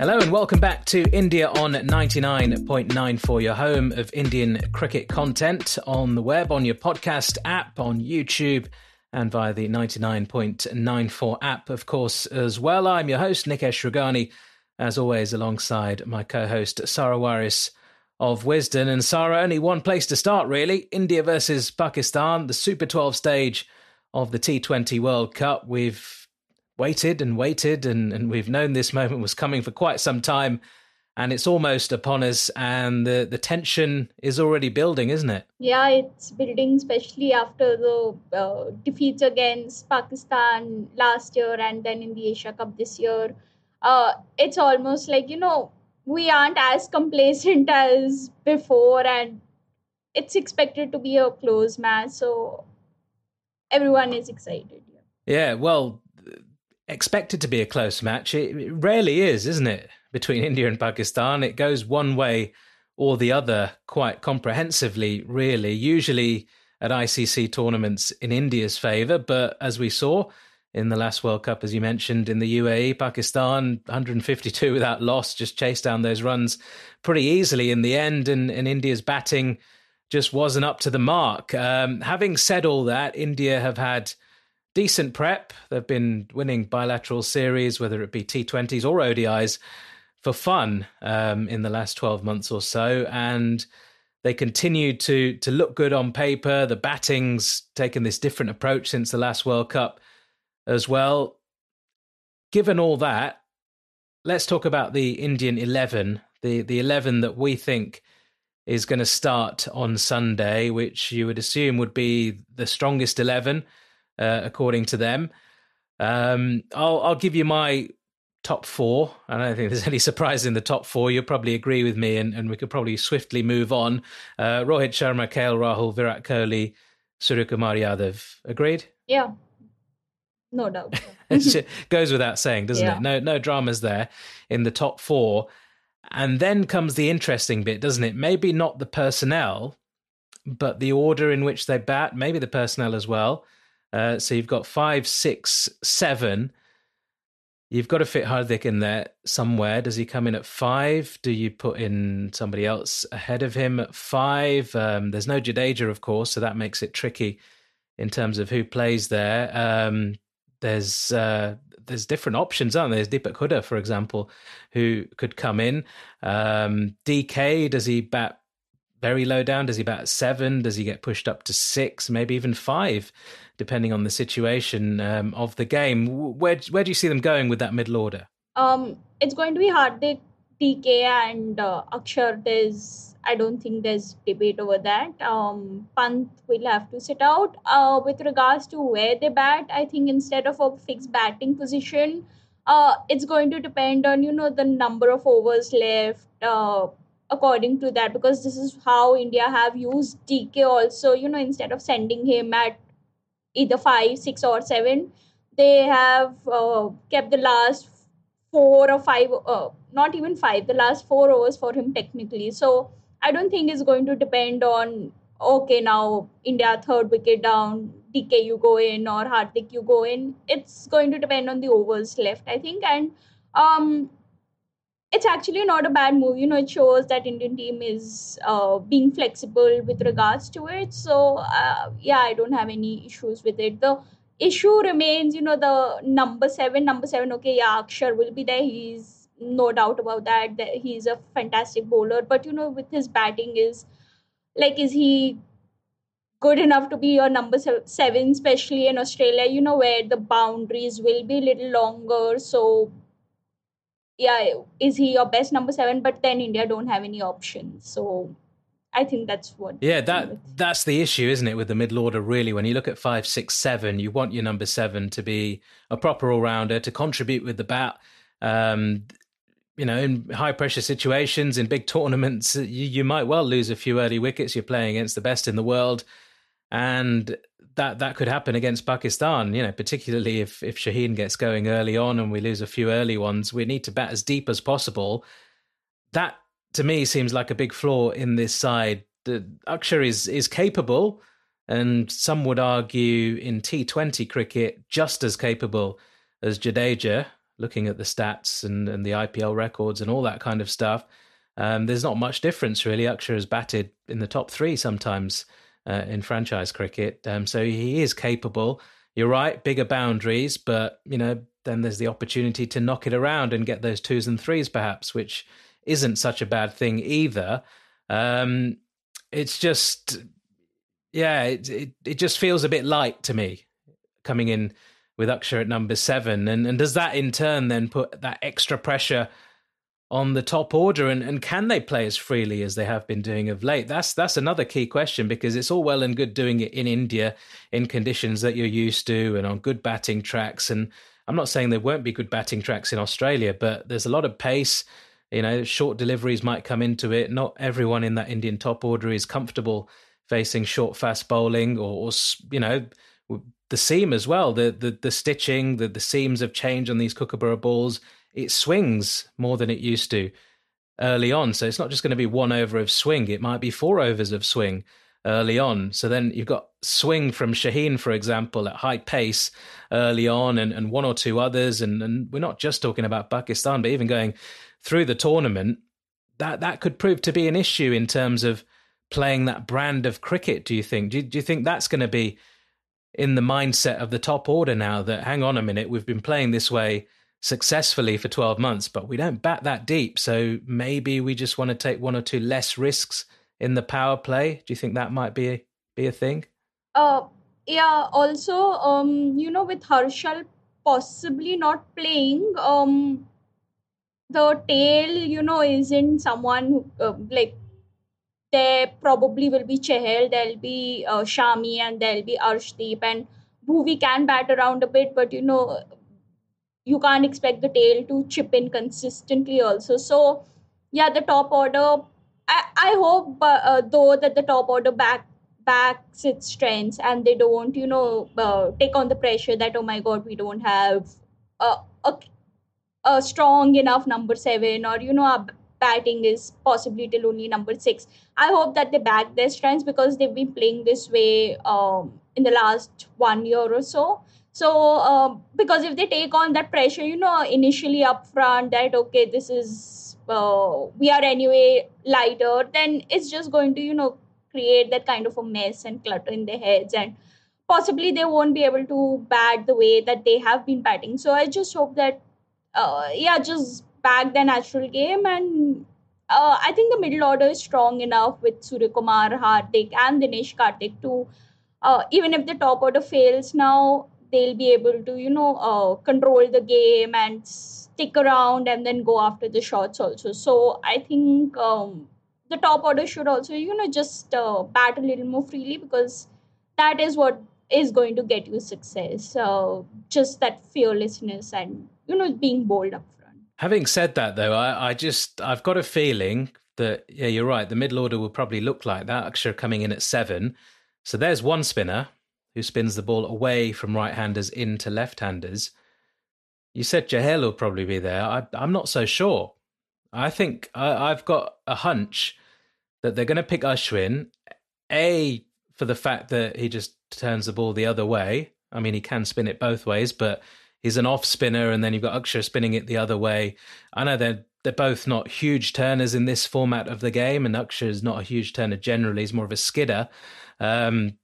Hello and welcome back to India on 99.9 for your home of Indian cricket content on the web, on your podcast app, on YouTube, and via the 99.94 app, of course, as well. I'm your host, Nikesh Rughani, as always, alongside my co host, Sara Waris of Wisden. And Sarah, only one place to start, really India versus Pakistan, the Super 12 stage of the T20 World Cup. We've waited and waited, and, and we've known this moment was coming for quite some time, and it's almost upon us, and the, the tension is already building, isn't it? Yeah, it's building, especially after the uh, defeats against Pakistan last year and then in the Asia Cup this year. Uh, it's almost like, you know, we aren't as complacent as before, and it's expected to be a close match, so everyone is excited. Yeah, well, expected to be a close match. It, rarely is, isn't it? Between India and Pakistan, it goes one way or the other quite comprehensively, really. Usually at ICC tournaments in India's favour, but as we saw in the last World Cup, as you mentioned, in the UAE, Pakistan 152 without loss, just chased down those runs pretty easily in the end, and, and India's batting just wasn't up to the mark. Um, having said all that, India have had decent prep. They've been winning bilateral series, whether it be T20s or ODIs, for fun um, in the last 12 months or so. And they continue to to look good on paper. The batting's taken this different approach since the last World Cup as well. Given all that, let's talk about the Indian 11, the, the 11 that we think is going to start on Sunday, which you would assume would be the strongest 11 uh, according to them. Um, I'll, I'll give you my top four. I don't think there's any surprise in the top four. You'll probably agree with me, and, and we could probably swiftly move on. Uh, Rohit Sharma, KL Rahul, Virat Kohli, Suryakumar Yadav. Agreed? Yeah, no doubt. it goes without saying, doesn't yeah. it? No, no dramas there in the top four. And then comes the interesting bit, doesn't it? Maybe not the personnel, but the order in which they bat, maybe the personnel as well. Uh, so you've got five, six, seven. You've got to fit Hardik in there somewhere. Does he come in at five? Do you put in somebody else ahead of him at five? Um, there's no Jadeja, of course, so that makes it tricky in terms of who plays there. Um, there's uh, there's different options, aren't there? There's Deepak Hooda, for example, who could come in. Um, DK, does he bat very low down? Does he bat seven? Does he get pushed up to six, maybe even five? depending on the situation um, of the game. Where where do you see them going with that middle order? Um, it's going to be Hardik, DK, and uh, Akshar. There's I don't think there's debate over that. Um, Pant will have to sit out. Uh, with regards to where they bat, I think instead of a fixed batting position, uh, it's going to depend on you know the number of overs left. Uh, according to that because this is how india have used dk also you know instead of sending him at either five, six, or seven. They have uh, kept the last four or five, uh, not even five, the last four overs for him technically. So I don't think it's going to depend on okay now India third wicket down, DK you go in or Hardik you go in. It's going to depend on the overs left, I think, and um, it's actually not a bad move. You know, it shows that Indian team is uh, being flexible with regards to it. So uh, yeah, I don't have any issues with it. The issue remains, you know, the number seven, number seven. Okay, yeah, Akshar will be there. He's no doubt about that. That he's a fantastic bowler. But you know, with his batting, is like, is he good enough to be your number seven, especially in Australia? You know, where the boundaries will be a little longer. So yeah, is he your best number seven? But then India don't have any options. So I think that's what. Yeah, that that's the issue, isn't it, with the middle order? Really, when you look at five, six, seven, you want your number seven to be a proper all rounder to contribute with the bat. Um, you know, in high pressure situations, in big tournaments, you, you might well lose a few early wickets. You're playing against the best in the world, and that that could happen against Pakistan. You know, particularly if if Shaheen gets going early on and we lose a few early ones, we need to bat as deep as possible. That to me seems like a big flaw in this side. The Akshar is is capable, and some would argue in T20 cricket just as capable as Jadeja looking at the stats and, and the IPL records and all that kind of stuff, um, there's not much difference really. Akshar has batted in the top three sometimes uh, in franchise cricket, um, so he is capable. You're right, bigger boundaries, but you know then there's the opportunity to knock it around and get those twos and threes perhaps, which isn't such a bad thing either. Um, it's just, yeah, it, it it just feels a bit light to me coming in with Akshar at number seven. And, and does that in turn then put that extra pressure on the top order? And, and can they play as freely as they have been doing of late? That's that's another key question because it's all well and good doing it in India in conditions that you're used to and on good batting tracks. And I'm not saying there won't be good batting tracks in Australia, but there's a lot of pace. You know, short deliveries might come into it. Not everyone in that Indian top order is comfortable facing short, fast bowling or, or you know, the seam as well. The the the stitching, the the seams have changed on these Kookaburra balls. It swings more than it used to early on. So it's not just going to be one over of swing. It might be four overs of swing early on. So then you've got swing from Shaheen, for example, at high pace early on, and, and one or two others. And, and we're not just talking about Pakistan, but even going through the tournament, that that could prove to be an issue in terms of playing that brand of cricket. Do you think? Do, do you think that's going to be in the mindset of the top order now that hang on a minute, we've been playing this way successfully for 12 months, but we don't bat that deep. So maybe we just want to take one or two less risks in the power play. Do you think that might be a, be a thing? Uh, yeah. Also, um, you know, with Harshal possibly not playing, um, the tail, you know, isn't someone who uh, like there probably will be Chahal, there'll be uh, Shami, and there'll be Arshdeep. And Bhuvi can bat around a bit, but you know, you can't expect the tail to chip in consistently, also. So, yeah, the top order. I, I hope, uh, though, that the top order back backs its strengths and they don't, you know, uh, take on the pressure that, oh my God, we don't have a, a, a strong enough number seven or, you know, a batting is possibly till only number six. I hope that they back their strengths because they've been playing this way um, in the last one year or so. So, um, because if they take on that pressure, you know, initially up front that, okay, this is, uh, we are anyway lighter, then it's just going to, you know, create that kind of a mess and clutter in their heads. And possibly they won't be able to bat the way that they have been batting. So, I just hope that, uh, yeah, just back the natural game and uh, I think the middle order is strong enough with Surya Kumar, Hardik, and Dinesh Karthik to uh, even if the top order fails now, they'll be able to you know uh, control the game and stick around and then go after the shots also. So I think um, the top order should also you know just uh, bat a little more freely because that is what is going to get you success. So just that fearlessness and you know being bold up front Having said that, though, I, I just I've got a feeling that yeah, you're right. The middle order will probably look like that. Akshar coming in at seven. So there's one spinner who spins the ball away from right-handers into left-handers. You said Chahal will probably be there. I, am not so sure. I think I, have got a hunch that they're going to pick Ashwin. A for the fact that he just turns the ball the other way. I mean, he can spin it both ways, but he's an off spinner, and then you've got Akshar spinning it the other way. I know they're they're both not huge turners in this format of the game, and Akshar is not a huge turner generally; he's more of a skidder. Um,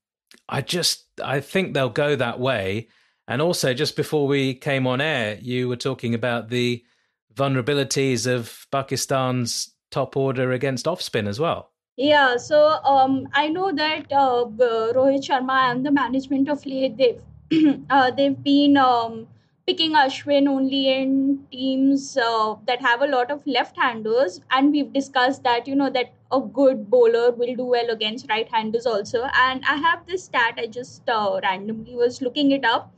I just I think they'll go that way. And also, just before we came on air, you were talking about the vulnerabilities of Pakistan's top order against off spin as well. Yeah, so um, I know that uh, Rohit Sharma and the management of Leh they've uh, they've been um, picking Ashwin only in teams uh, that have a lot of left-handers, and we've discussed that you know that a good bowler will do well against right-handers also. And I have this stat I just uh, randomly was looking it up,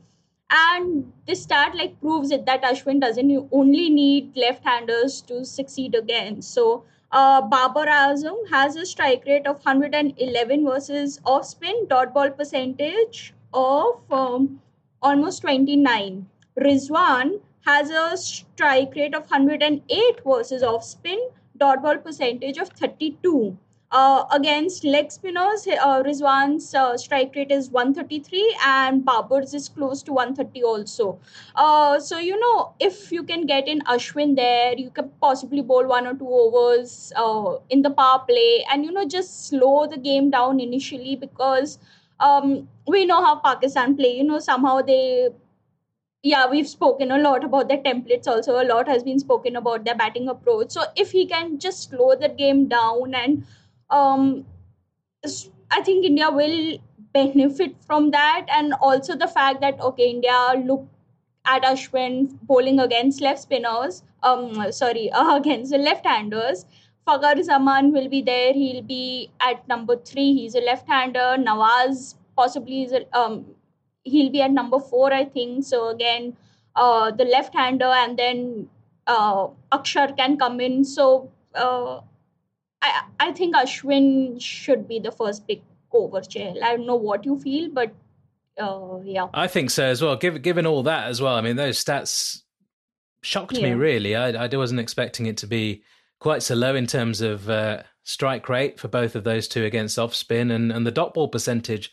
and this stat like proves it that Ashwin doesn't only need left-handers to succeed again. So. Uh, Babar Azam has a strike rate of 111 versus off spin dot ball percentage of um, almost 29 Rizwan has a strike rate of 108 versus off spin, dot ball percentage of 32. Uh, against leg spinners, uh, Rizwan's uh, strike rate is 133 and Babar's is close to 130 also. Uh, so, you know, if you can get in Ashwin there, you can possibly bowl one or two overs uh, in the power play and, you know, just slow the game down initially because um, we know how Pakistan play. You know, somehow they yeah, we've spoken a lot about their templates also. A lot has been spoken about their batting approach. So if he can just slow the game down and um, I think India will benefit from that. And also the fact that, okay, India look at Ashwin bowling against left spinners, um, sorry, uh, against the left-handers. Fakhar Zaman will be there. He'll be at number three. He's a left-hander. Nawaz possibly is a, um, he'll be at number four, I think. So again, uh, the left-hander, and then uh, Akshar can come in. So uh, I I think Ashwin should be the first pick over Chahal. I don't know what you feel, but uh, yeah, I think so as well. Given given all that as well, I mean those stats shocked yeah. me really. I I wasn't expecting it to be quite so low in terms of uh, strike rate for both of those two against off spin and and the dot ball percentage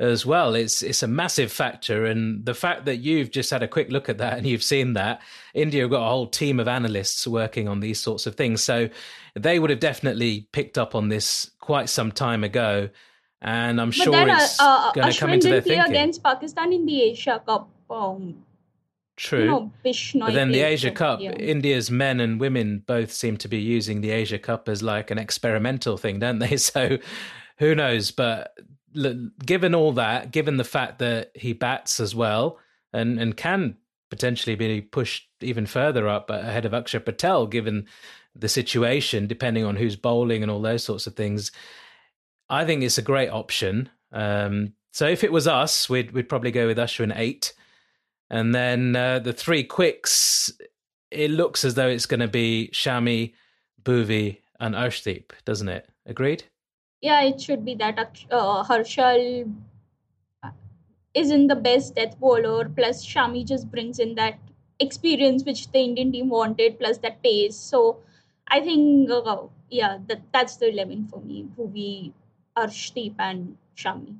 as well. It's it's a massive factor, and the fact that you've just had a quick look at that and you've seen that India have got a whole team of analysts working on these sorts of things, so they would have definitely picked up on this quite some time ago. And I'm but sure then, it's uh, uh, going to come into their thinking. against Pakistan in the Asia Cup. Um, True. You know, but then the Asia Cup, yeah. India's men and women both seem to be using the Asia Cup as like an experimental thing, don't they? So who knows? But given all that, given the fact that he bats as well and, and can potentially be pushed even further up ahead of Akshar Patel, given the situation, depending on who's bowling and all those sorts of things, I think it's a great option. Um, so if it was us, we'd we'd probably go with Ashwin eight, and then uh, the three quicks. It looks as though it's going to be Shami, Bhuvi, and Arshdeep, doesn't it? Agreed yeah, it should be that uh, Harshal isn't the best death bowler. Plus, Shami just brings in that experience which the Indian team wanted, plus that pace. So, I think, uh, yeah, that that's the eleven for me. Bhuvi, Arshdeep, and Shami.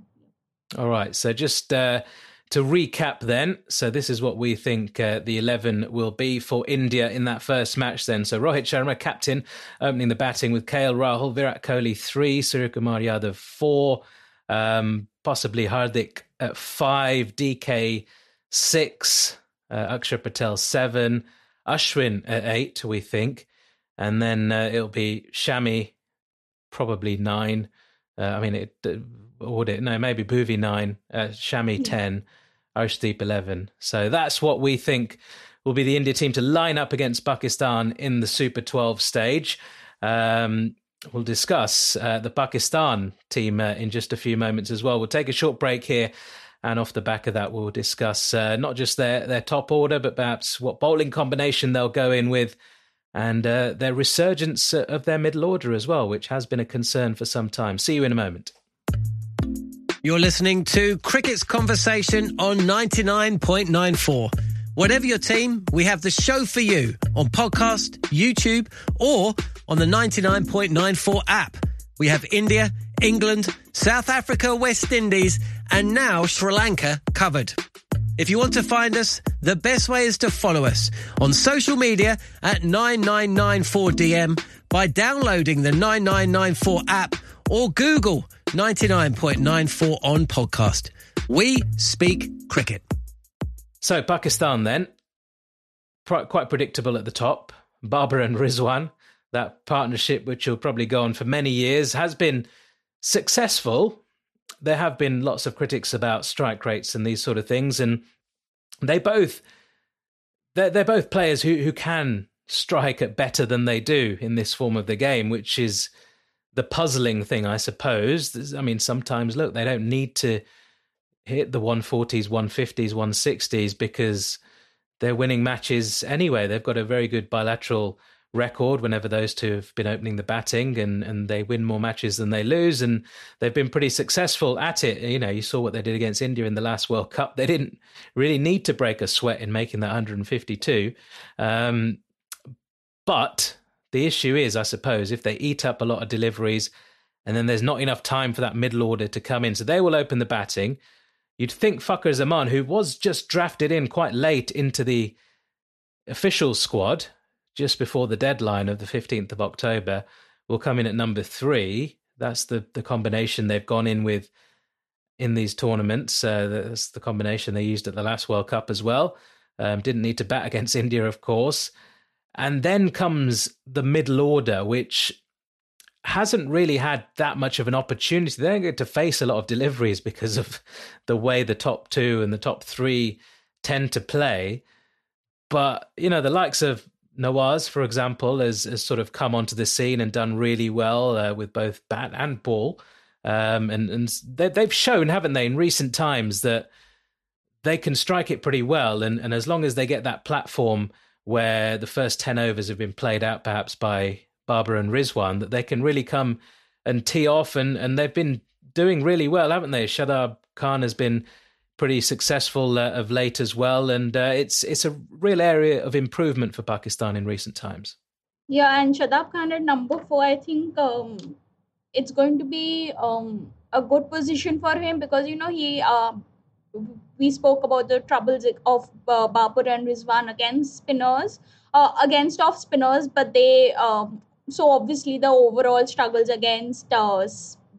All right. So just uh, to recap, then, so this is what we think uh, the 11 will be for India in that first match, then. So Rohit Sharma, captain, opening the batting with KL Rahul, Virat Kohli, three, Suryakumar Yadav, four, um, possibly Hardik at five, DK, six, uh, Akshar Patel, seven, Ashwin at eight, we think. And then uh, it'll be Shami, probably nine. Uh, I mean, it uh, would it? No, maybe Bhuvi nine, uh, Shami yeah. ten, Arshdeep 11. So that's what we think will be the India team to line up against Pakistan in the Super 12 stage. Um, we'll discuss uh, the Pakistan team uh, in just a few moments as well. We'll take a short break here. And off the back of that, we'll discuss uh, not just their, their top order, but perhaps what bowling combination they'll go in with and uh, their resurgence of their middle order as well, which has been a concern for some time. See you in a moment. You're listening to Cricket's Conversation on 99.94. Whatever your team, we have the show for you on podcast, YouTube, or on the 99.94 app. We have India, England, South Africa, West Indies, and now Sri Lanka covered. If you want to find us, the best way is to follow us on social media at 9994DM by downloading the 9994 app or Google 99.94 on podcast. We speak cricket. So, Pakistan then, quite predictable at the top. Babar and Rizwan, that partnership, which will probably go on for many years, has been successful. There have been lots of critics about strike rates and these sort of things, and they both they're, they're both players who, who can strike at better than they do in this form of the game, which is the puzzling thing, I suppose. I mean, sometimes, look, they don't need to hit the 140s, 150s, 160s because they're winning matches anyway. They've got a very good bilateral record whenever those two have been opening the batting and, and they win more matches than they lose and they've been pretty successful at it you know you saw what they did against india in the last world cup they didn't really need to break a sweat in making that 152 um, but the issue is i suppose if they eat up a lot of deliveries and then there's not enough time for that middle order to come in so they will open the batting You'd think Fakhar Zaman, who was just drafted in quite late into the official squad, just before the deadline of the 15th of October, will come in at number three. That's the, the combination they've gone in with in these tournaments. Uh, that's the combination they used at the last World Cup as well. Um, didn't need to bat against India, of course. And then comes the middle order, which hasn't really had that much of an opportunity. They don't get to face a lot of deliveries because of the way the top two and the top three tend to play. But, you know, the likes of Nawaz, for example, has, has sort of come onto the scene and done really well uh, with both bat and ball. Um, and and they, they've shown, haven't they, in recent times that they can strike it pretty well. And, and as long as they get that platform where the first 10 overs have been played out perhaps by Babar and Rizwan that they can really come and tee off, and, and they've been doing really well, haven't they? Shadab Khan has been pretty successful uh, of late as well, and uh, it's it's a real area of improvement for Pakistan in recent times. Yeah, and Shadab Khan at number four, I think um, it's going to be um, a good position for him because you know he. Uh, we spoke about the troubles of uh, and Rizwan against spinners, uh, against off spinners, but they um, so obviously the overall struggles against uh,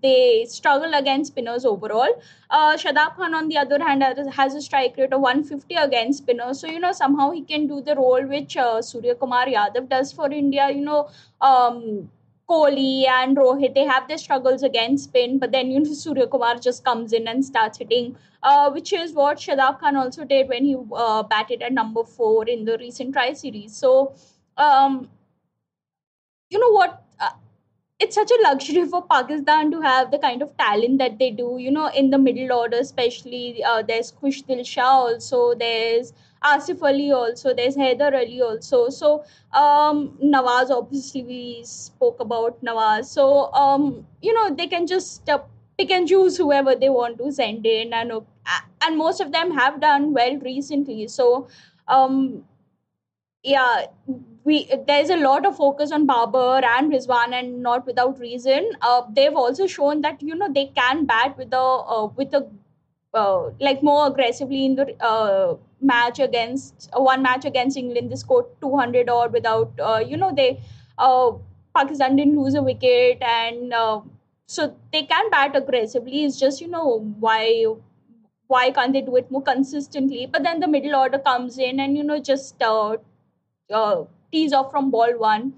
they struggle against spinners overall. Uh, Shadab Khan, on the other hand, has a strike rate of 150 against spinners. So, you know, somehow he can do the role which uh, Surya Kumar Yadav does for India. You know, um, Kohli and Rohit, they have their struggles against spin, but then, you know, Surya Kumar just comes in and starts hitting, uh, which is what Shadab Khan also did when he uh, batted at number four in the recent tri series. So, um, you know what uh, it's such a luxury for Pakistan to have the kind of talent that they do. You know, in the middle order, especially uh, there's Khush Shah also, there's Asif Ali also, there's Haider Ali also. So um, Nawaz, obviously we spoke about Nawaz. So um, you know they can just uh, pick and choose whoever they want to send in, and uh, and most of them have done well recently. So um, yeah we there's a lot of focus on Babar and Rizwan, and not without reason. Uh, they've also shown that you know they can bat with a uh, with a uh, like more aggressively in the uh, match against uh, one match against England. They scored 200 or without uh, you know they Pakistan didn't lose a wicket, and so they can bat aggressively. It's just you know why why can't they do it more consistently? But then the middle order comes in and you know just uh, uh, tees off from ball one.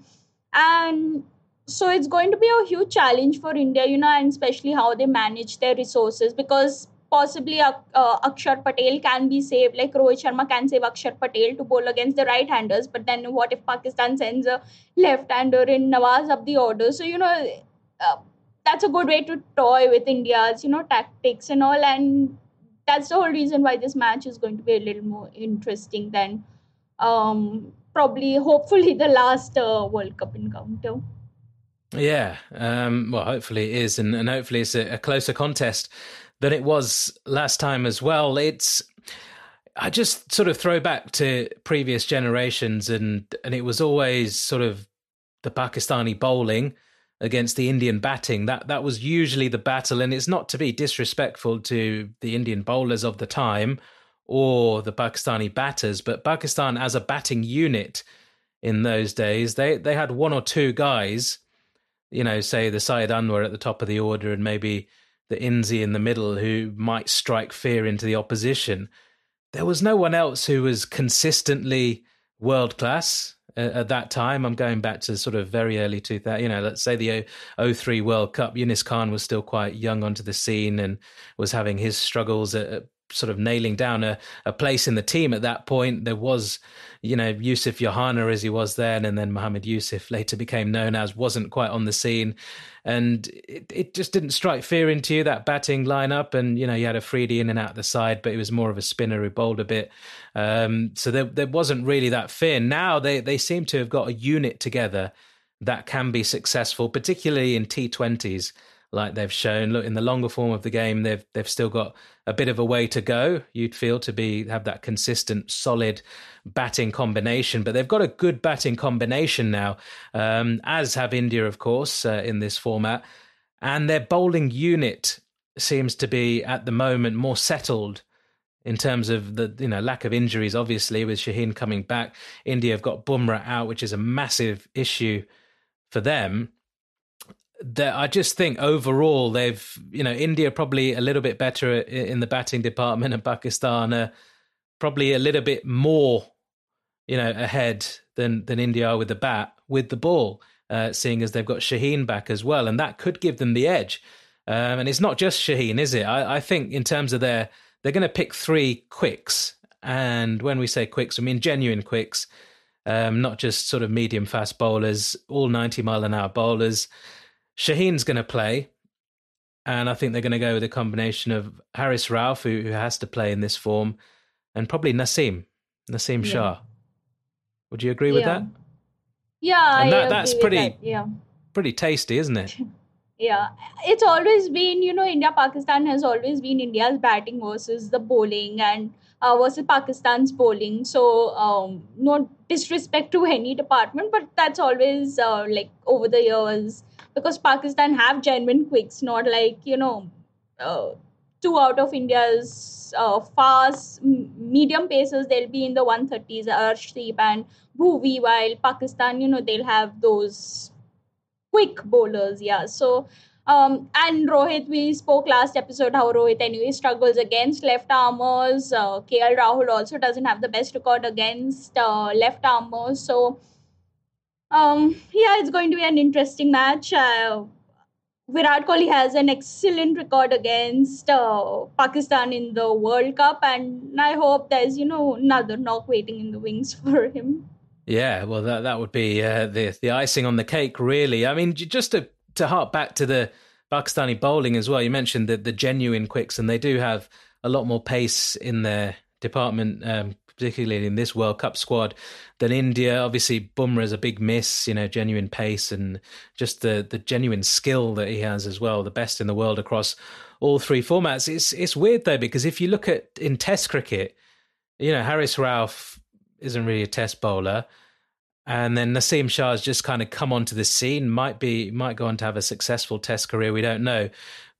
And so it's going to be a huge challenge for India, you know, and especially how they manage their resources because possibly uh, Akshar Patel can be saved, like Rohit Sharma can save Akshar Patel to bowl against the right handers. But then what if Pakistan sends a left hander in Nawaz up the order? So, you know, uh, that's a good way to toy with India's, you know, tactics and all. And that's the whole reason why this match is going to be a little more interesting than um, probably, hopefully, the last uh, World Cup encounter. Yeah, um, well, hopefully it is, and, and hopefully it's a, a, closer contest than it was last time as well. It's I just sort of throw back to previous generations, and and it was always sort of the Pakistani bowling against the Indian batting. That that was usually the battle, and it's not to be disrespectful to the Indian bowlers of the time or the Pakistani batters, but Pakistan as a batting unit in those days, they they had one or two guys, you know, say the Saeed Anwar at the top of the order and maybe the Inzi in the middle who might strike fear into the opposition. There was no one else who was consistently world class uh, at that time. I'm going back to sort of very early 2000, you know, let's say the 03 World Cup. Younis Khan was still quite young onto the scene and was having his struggles at, sort of nailing down a, a place in the team at that point. There was, you know, Yusuf Yohana as he was then, and then Mohammed Yusuf later became known as, wasn't quite on the scene. And it, it just didn't strike fear into you, that batting lineup. And, you know, you had Afridi in and out the side, but it was more of a spinner who bowled a bit. Um, so there, there wasn't really that fear. Now they, they seem to have got a unit together that can be successful, particularly in T20s like they've shown. Look, in the longer form of the game, they've they've still got a bit of a way to go. You'd feel to be have that consistent, solid batting combination, but they've got a good batting combination now, um, as have India, of course, uh, in this format. And their bowling unit seems to be at the moment more settled in terms of the you know lack of injuries. Obviously, with Shaheen coming back, India have got Bumrah out, which is a massive issue for them that I just think overall they've you know India probably a little bit better in the batting department and Pakistan are probably a little bit more you know ahead than than India are with the bat with the ball uh, seeing as they've got Shaheen back as well. And that could give them the edge. Um, and it's not just Shaheen is it? I, I think in terms of their they're going to pick three quicks. And when we say quicks I mean genuine quicks. Um, not just sort of medium fast bowlers all 90 mile an hour bowlers Shaheen's going to play, and I think they're going to go with a combination of Haris Rauf, who, who has to play in this form, and probably Naseem, Naseem yeah. Shah. Would you agree with that? Yeah, and that, that's pretty, that. yeah, pretty tasty, isn't it? yeah, it's always been, you know, India Pakistan has always been India's batting versus the bowling, and uh, versus Pakistan's bowling. So, um, no disrespect to any department, but that's always uh, like over the years because Pakistan have genuine quicks, not like you know, uh, two out of India's uh, fast medium paces. They'll be in the 130s, Arshdeep and Bhuvi, while Pakistan, you know, they'll have those quick bowlers. Yeah, so. Um, and Rohit, we spoke last episode how Rohit anyway struggles against left armers. Uh, KL Rahul also doesn't have the best record against uh, left armers. So um, yeah, it's going to be an interesting match. Uh, Virat Kohli has an excellent record against uh, Pakistan in the World Cup, and I hope there's you know another knock waiting in the wings for him. Yeah, well, that that would be uh, the the icing on the cake, really. I mean, just to to hark back to the Pakistani bowling as well. You mentioned the the genuine quicks, and they do have a lot more pace in their department. Um, particularly in this World Cup squad, than India. Obviously, Bumrah is a big miss, you know, genuine pace and just the the genuine skill that he has as well, the best in the world across all three formats. It's it's weird though because if you look at in Test cricket, you know, Haris Rauf isn't really a Test bowler. And then Naseem Shah has just kind of come onto the scene. Might be might go on to have a successful Test career. We don't know.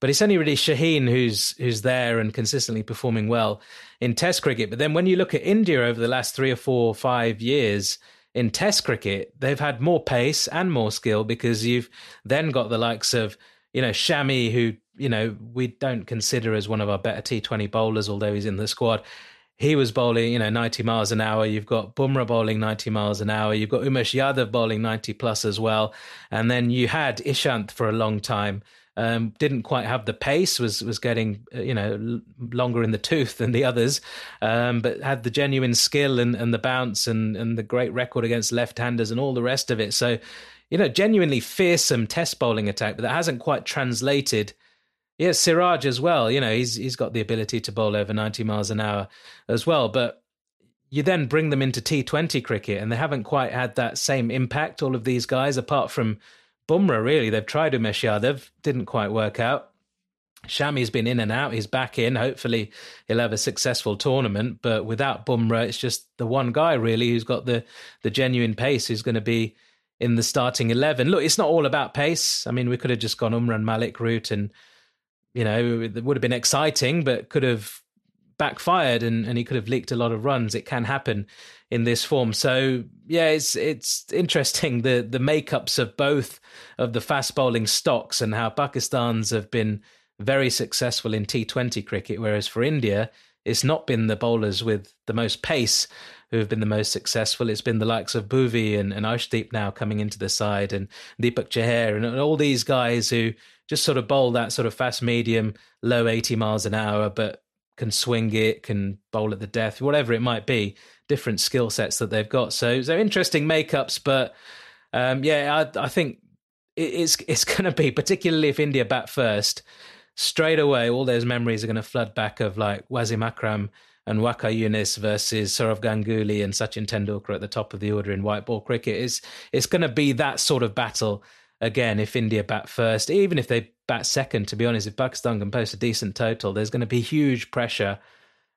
But it's only really Shaheen who's who's there and consistently performing well in Test cricket. But then when you look at India over the last three or four, or five years in Test cricket, they've had more pace and more skill because you've then got the likes of you know Shami, who you know we don't consider as one of our better T20 bowlers, although he's in the squad. He was bowling, you know, 90 miles an hour. You've got Bumrah bowling 90 miles an hour. You've got Umesh Yadav bowling 90 plus as well. And then you had Ishant for a long time. Um, didn't quite have the pace, was was getting uh, you know longer in the tooth than the others, um, but had the genuine skill and, and the bounce and, and the great record against left-handers and all the rest of it. So, you know, genuinely fearsome test bowling attack, but that hasn't quite translated. Yeah, Siraj as well. You know, he's he's got the ability to bowl over ninety miles an hour as well, but you then bring them into T20 cricket and they haven't quite had that same impact, all of these guys, apart from Bumrah, really, they've tried Umesh Yadav, didn't quite work out. Shami's been in and out. He's back in. Hopefully, he'll have a successful tournament. But without Bumrah, it's just the one guy really who's got the the genuine pace who's going to be in the starting eleven. Look, it's not all about pace. I mean, we could have just gone Umran Malik route, and you know, it would have been exciting, but could have backfired, and and he could have leaked a lot of runs. It can happen in this form. So yeah, it's it's interesting the the makeups of both of the fast bowling stocks and how Pakistan's have been very successful in T20 cricket, whereas for India, it's not been the bowlers with the most pace who have been the most successful. It's been the likes of Bhuvi and, and Arshdeep now coming into the side and Deepak Chahar and, and all these guys who just sort of bowl that sort of fast medium, low 80 miles an hour, but can swing it, can bowl at the death, whatever it might be. Different skill sets that they've got. So so interesting makeups, but um, yeah, I, I think it's it's going to be particularly if India bat first. Straight away, all those memories are going to flood back of like Wasim Akram and Waqar Younis versus Sourav Ganguly and Sachin Tendulkar at the top of the order in white ball cricket. It's, it's going to be that sort of battle again if India bat first, even if they bat second, to be honest, if Pakistan can post a decent total, there's going to be huge pressure.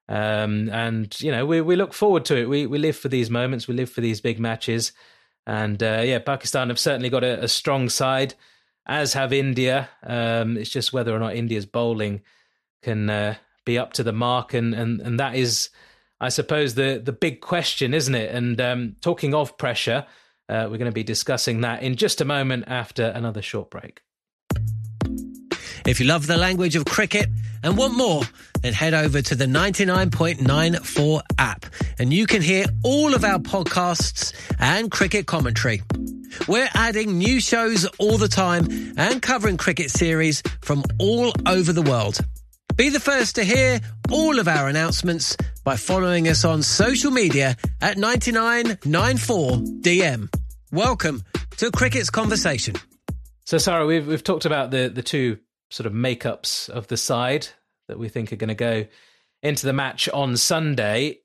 Um, and, you know, we, we look forward to it. We, we live for these moments, we live for these big matches. And uh, yeah, Pakistan have certainly got a, a strong side, as have India. Um, it's just whether or not India's bowling can uh, be up to the mark, and and and that is, I suppose, the the big question, isn't it? And um, talking of pressure, uh, we're going to be discussing that in just a moment after another short break. If you love the language of cricket and want more, then head over to the 99.94 app and you can hear all of our podcasts and cricket commentary. We're adding new shows all the time and covering cricket series from all over the world. Be the first to hear all of our announcements by following us on social media at 9994DM. Welcome to Cricket's Conversation. So, Sarah, we've we've talked about the the two sort of makeups of the side that we think are going to go into the match on Sunday.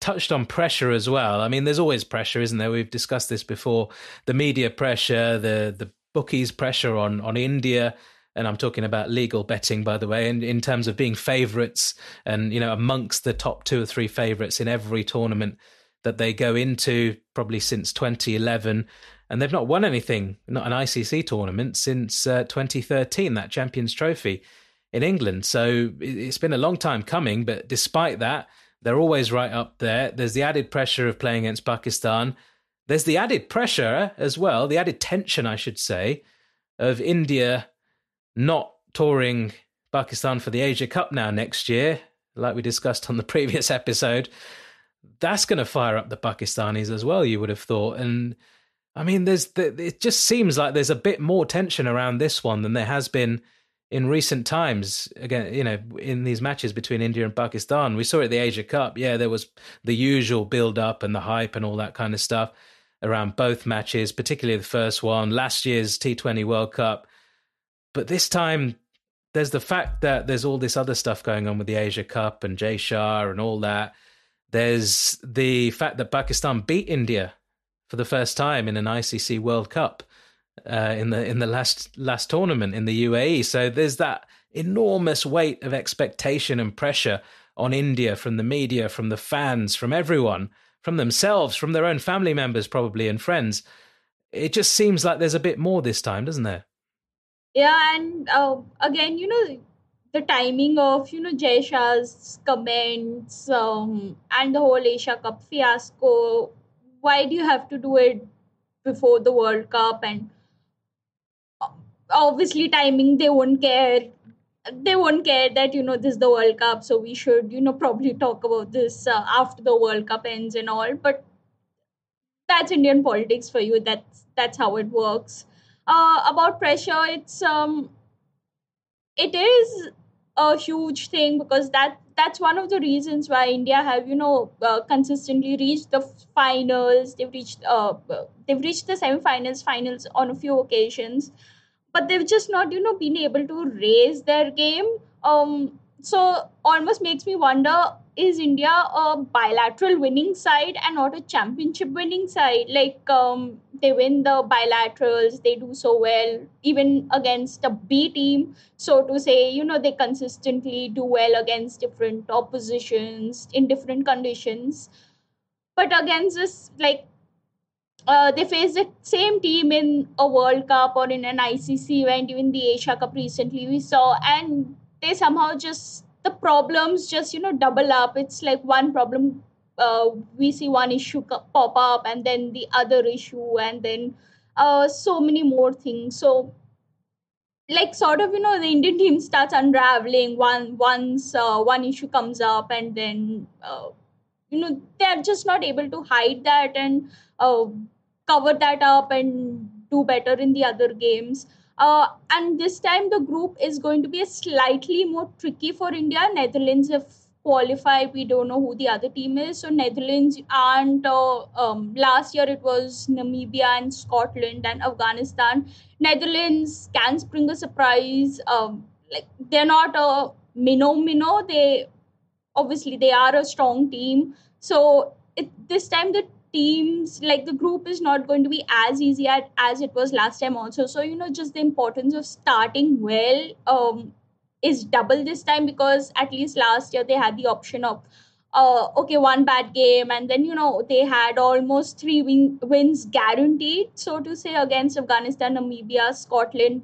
Touched on pressure as well. I mean, there's always pressure, isn't there? We've discussed this before. The media pressure, the the bookies pressure on on India and I'm talking about legal betting, by the way, in, in terms of being favourites and, you know, amongst the top two or three favourites in every tournament that they go into, probably since 2011. And they've not won anything, not an ICC tournament, since uh, 2013, that Champions Trophy in England. So it's been a long time coming, but despite that, they're always right up there. There's the added pressure of playing against Pakistan. There's the added pressure as well, the added tension, I should say, of India not touring Pakistan for the Asia Cup now next year, like we discussed on the previous episode, that's going to fire up the Pakistanis as well, you would have thought. And I mean, there's it just seems like there's a bit more tension around this one than there has been in recent times. Again, you know, in these matches between India and Pakistan, we saw it at the Asia Cup. Yeah, there was the usual build up and the hype and all that kind of stuff around both matches, particularly the first one. Last year's T20 World Cup but this time, there's the fact that there's all this other stuff going on with the Asia Cup and Jay Shah and all that. There's the fact that Pakistan beat India for the first time in an ICC World Cup uh, in the in the last last tournament in the UAE. So there's that enormous weight of expectation and pressure on India from the media, from the fans, from everyone, from themselves, from their own family members, probably and friends. It just seems like there's a bit more this time, doesn't there? yeah and uh, again you know the timing of you know Jay comments um, and the whole Asia Cup fiasco. Why do you have to do it before the World Cup? And uh, obviously, timing they won't care. They won't care that you know this is the World Cup, so we should you know probably talk about this uh, after the World Cup ends and all. But that's Indian politics for you. That's that's how it works uh, about pressure, it's um, it is a huge thing because that that's one of the reasons why India have you know uh, consistently reached the finals. They've reached uh, they've reached the semifinals, finals on a few occasions, but they've just not you know been able to raise their game. Um, so almost makes me wonder is India a bilateral winning side and not a championship winning side? Like um, they win the bilaterals, they do so well, even against a B team, so to say. You know, they consistently do well against different oppositions in different conditions. But against this, like uh, they face the same team in a World Cup or in an ICC event, even the Asia Cup recently we saw, and they somehow just the problems just you know double up. It's like one problem uh, we see one issue pop up and then the other issue and then uh, so many more things. So like sort of you know the indian team starts unraveling one once uh, one issue comes up and then uh, you know they're just not able to hide that and uh, cover that up and do better in the other games uh, and this time the group is going to be slightly more tricky for India. Netherlands have qualify. We don't know who the other team is. So Netherlands aren't. Uh, um, last year it was Namibia and Scotland and Afghanistan. Netherlands can spring a surprise. Um, like they're not a minnow minnow. They obviously they are a strong team. So it, this time the teams like the group is not going to be as easy at, as it was last time also. So you know just the importance of starting well um, is double this time because at least last year they had the option of uh, okay one bad game and then you know they had almost three win- wins guaranteed so to say against afghanistan namibia scotland.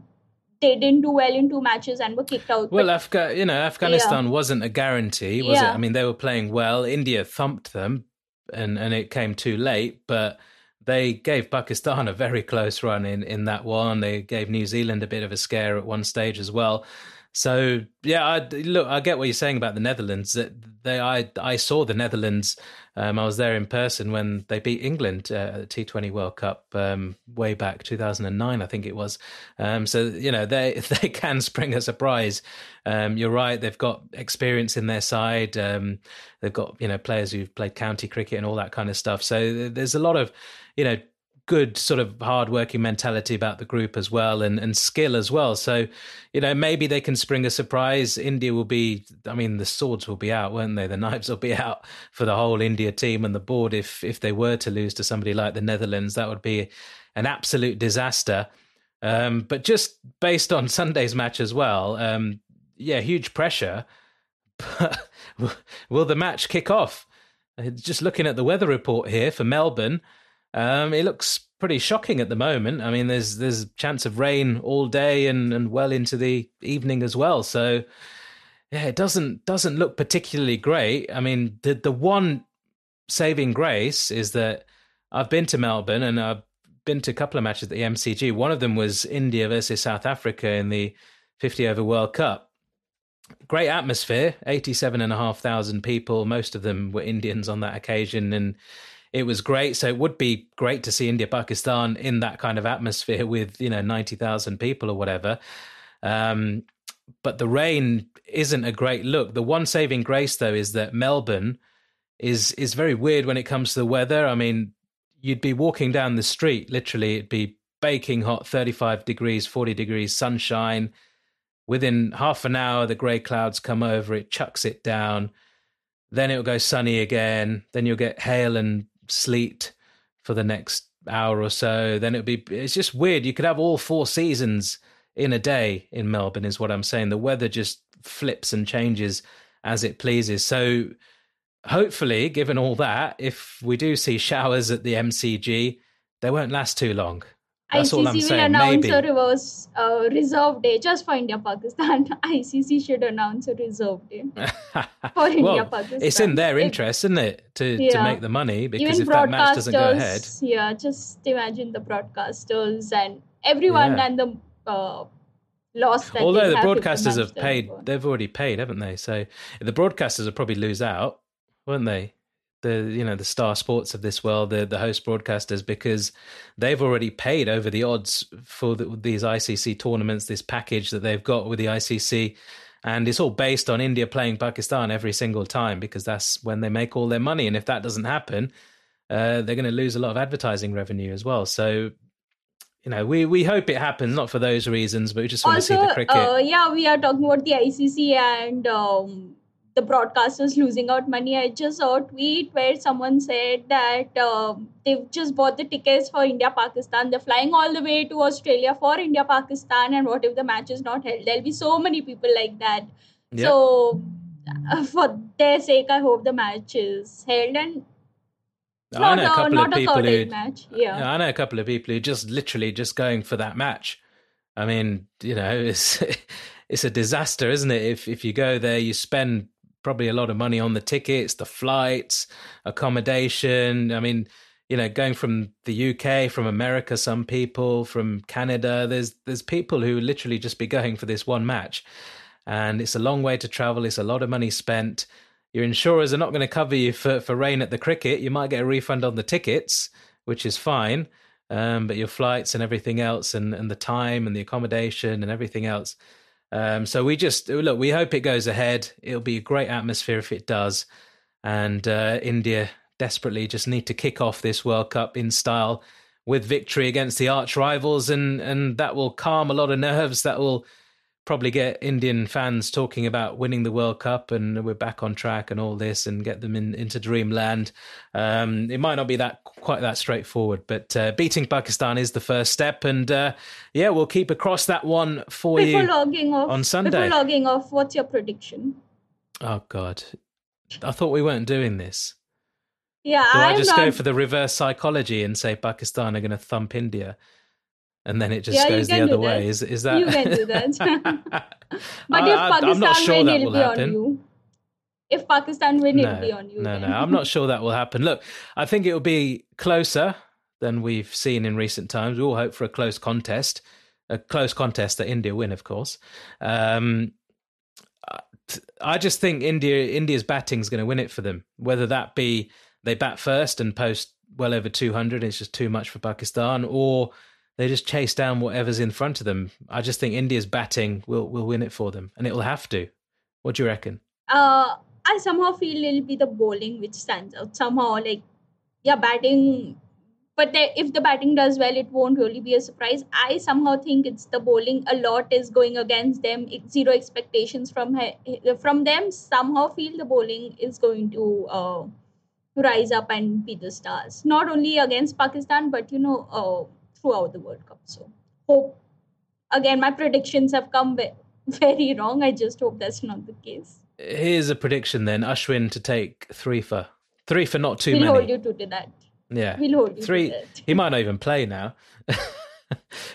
They didn't do well in two matches and were kicked out. Well Afga- you know afghanistan yeah. wasn't a guarantee was yeah. it i mean they were playing well. India thumped them and and it came too late but they gave Pakistan a very close run in, in that one. They gave New Zealand a bit of a scare at one stage as well. So yeah, I, look, I get what you're saying about the Netherlands. That they, I, I saw the Netherlands. Um, I was there in person when they beat England uh, at the T20 World Cup um, way back 2009, I think it was. Um, so you know they they can spring a surprise. Um, you're right; they've got experience in their side. Um, they've got you know players who've played county cricket and all that kind of stuff. So there's a lot of you know good sort of hard-working mentality about the group as well and, and skill as well. So, you know, maybe they can spring a surprise. India will be, I mean, the swords will be out, won't they? The knives will be out for the whole India team and the board if if they were to lose to somebody like the Netherlands. That would be an absolute disaster. Um, but just based on Sunday's match as well, um, yeah, huge pressure. But will the match kick off? Just looking at the weather report here for Melbourne, um, it looks pretty shocking at the moment. I mean, there's there's a chance of rain all day and, and well into the evening as well. So yeah, it doesn't doesn't look particularly great. I mean, the the one saving grace is that I've been to Melbourne and I've been to a couple of matches at the MCG. One of them was India versus South Africa in the 50 over World Cup. Great atmosphere, 87,500 people. Most of them were Indians on that occasion. And it was great. So it would be great to see India Pakistan in that kind of atmosphere with you know ninety thousand people or whatever. Um, but the rain isn't a great look. The one saving grace though is that Melbourne is is very weird when it comes to the weather. I mean, you'd be walking down the street, literally, it'd be baking hot, thirty five degrees, forty degrees, sunshine. Within half an hour, the grey clouds come over, it chucks it down. Then it'll go sunny again. Then you'll get hail and sleet for the next hour or so, then it'd be it's just weird. You could have all four seasons in a day in Melbourne, is what I'm saying. The weather just flips and changes as it pleases. So hopefully, given all that, if we do see showers at the MCG, they won't last too long. That's ICC will saying. announce Maybe. a reverse uh, reserve day just for India Pakistan. ICC should announce a reserve day for India well, Pakistan. It's in their interest, isn't it, to, yeah. to make the money because Even if that match doesn't go ahead. Yeah, just imagine the broadcasters and everyone yeah. and the uh, loss that Although the broadcasters have paid, they've already paid, haven't they? So the broadcasters will probably lose out, won't they? The you know the star sports of this world, the the host broadcasters, because they've already paid over the odds for the, these ICC tournaments, this package that they've got with the ICC, and it's all based on India playing Pakistan every single time because that's when they make all their money, and if that doesn't happen, uh, they're going to lose a lot of advertising revenue as well. So you know, we, we hope it happens, not for those reasons, but we just want also, to see the cricket. Uh, yeah, we are talking about the ICC and um, the broadcasters losing out money. I just saw a tweet where someone said that uh, they've just bought the tickets for India Pakistan. They're flying all the way to Australia for India Pakistan, and what if the match is not held? There'll be so many people like that. So, uh, for their sake, I hope the match is held and. I know a couple of people who, match. Yeah. I know a couple of people who just literally just going for that match. I mean, you know, it's it's a disaster, isn't it? If if you go there, you spend probably a lot of money on the tickets, the flights, accommodation. I mean, you know, going from the UK, from America, some people from Canada. There's there's people who literally just be going for this one match, and it's a long way to travel. It's a lot of money spent. Your insurers are not going to cover you for for rain at the cricket. You might get a refund on the tickets, which is fine, um, but your flights and everything else, and and the time and the accommodation and everything else Um, so we just look. We hope it goes ahead. It'll be a great atmosphere if it does. And uh, India desperately just need to kick off this World Cup in style with victory against the arch rivals, and and that will calm a lot of nerves. That will probably get Indian fans talking about winning the World Cup and we're back on track and all this and get them in, into dreamland. Um, it might not be that quite that straightforward, but uh, beating Pakistan is the first step. And uh, yeah, we'll keep across that one for before you logging off, on Sunday. Before logging off, what's your prediction? Oh God, I thought we weren't doing this. Yeah, Do I I'm just not... go for the reverse psychology and say Pakistan are going to thump India? And then it just Yeah, goes the other way. Is is that? You can do that. But I- if Pakistan sure win, it'll be happen. on you. If Pakistan win, no, it'll be on you. no, then. no. I'm not sure that will happen. Look, I think it will be closer than we've seen in recent times. We all hope for a close contest, a close contest that India win, of course. Um, I just think India India's batting is going to win it for them. Whether that be they bat first and post well over 200, it's just too much for Pakistan, or they just chase down whatever's in front of them. I just think India's batting will will win it for them, and it will have to. What do you reckon? uh, I somehow feel it'll be the bowling which stands out. Somehow, like, yeah, batting. But they, if the batting does well, it won't really be a surprise. I somehow think it's the bowling. A lot is going against them. It- Zero expectations from from them. Somehow feel the bowling is going to uh, rise up and be the stars. Not only against Pakistan, but you know, uh, throughout the World Cup. So hope. Again, my predictions have come very wrong. I just hope that's not the case. Here's a prediction then: Ashwin to take three for three for not too we'll many. hold you to, that. Yeah, We'll hold you to three. that. He might not even play now.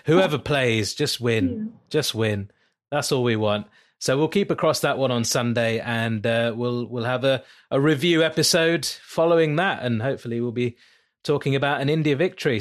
Whoever plays, just win, just win. That's all we want. So we'll keep across that one on Sunday, and uh, we'll we'll have a, a review episode following that, and hopefully we'll be talking about an India victory.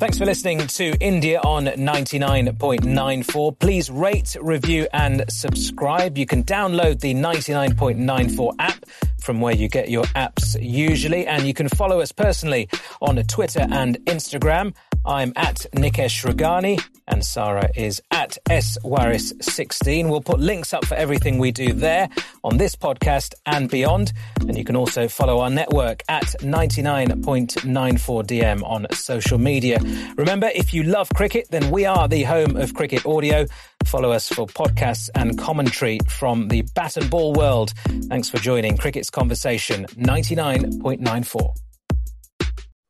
Thanks for listening to India on 99.94. Please rate, review, and subscribe. You can download the 99.94 app from where you get your apps usually, and you can follow us personally on Twitter and Instagram. I'm at Nikesh Rughani, and Sarah is at S SWaris16. We'll put links up for everything we do there on this podcast and beyond. And you can also follow our network at 99.94DM on social media. Remember, if you love cricket, then we are the home of cricket audio. Follow us for podcasts and commentary from the bat and ball world. Thanks for joining Cricket's Conversation 99.94.